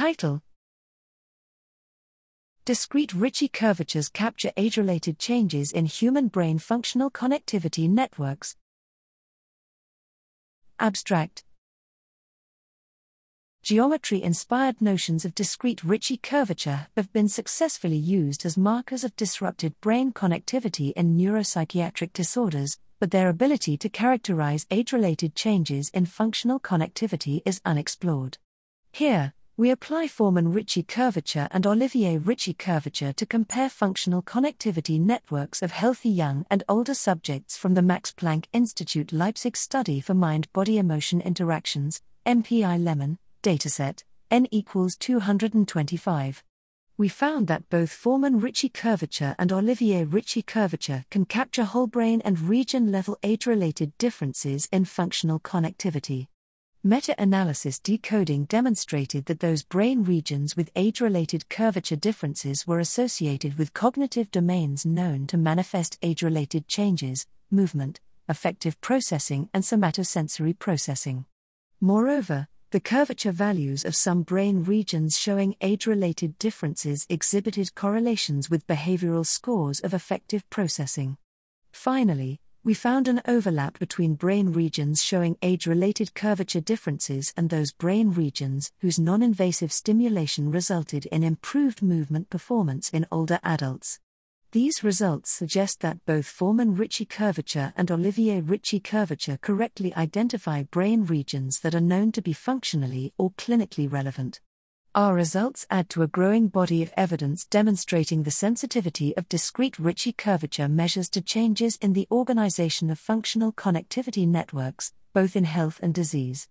Title Discrete Ricci curvatures capture age related changes in human brain functional connectivity networks. Abstract Geometry inspired notions of discrete Ricci curvature have been successfully used as markers of disrupted brain connectivity in neuropsychiatric disorders, but their ability to characterize age related changes in functional connectivity is unexplored. Here, we apply Forman Ricci curvature and Ollivier Ricci curvature to compare functional connectivity networks of healthy young and older subjects from the Max Planck Institute Leipzig study for mind body emotion interactions, MPI Lemon, dataset, n equals 225. We found that both Forman Ricci curvature and Ollivier Ricci curvature can capture whole brain and region level age related differences in functional connectivity. Meta analysis decoding demonstrated that those brain regions with age related curvature differences were associated with cognitive domains known to manifest age related changes, movement, affective processing, and somatosensory processing. Moreover, the curvature values of some brain regions showing age related differences exhibited correlations with behavioral scores of affective processing. Finally, we found an overlap between brain regions showing age related curvature differences and those brain regions whose non invasive stimulation resulted in improved movement performance in older adults. These results suggest that both Forman Ricci curvature and Ollivier Ricci curvature correctly identify brain regions that are known to be functionally or clinically relevant. Our results add to a growing body of evidence demonstrating the sensitivity of discrete Ricci curvature measures to changes in the organization of functional connectivity networks, both in health and disease.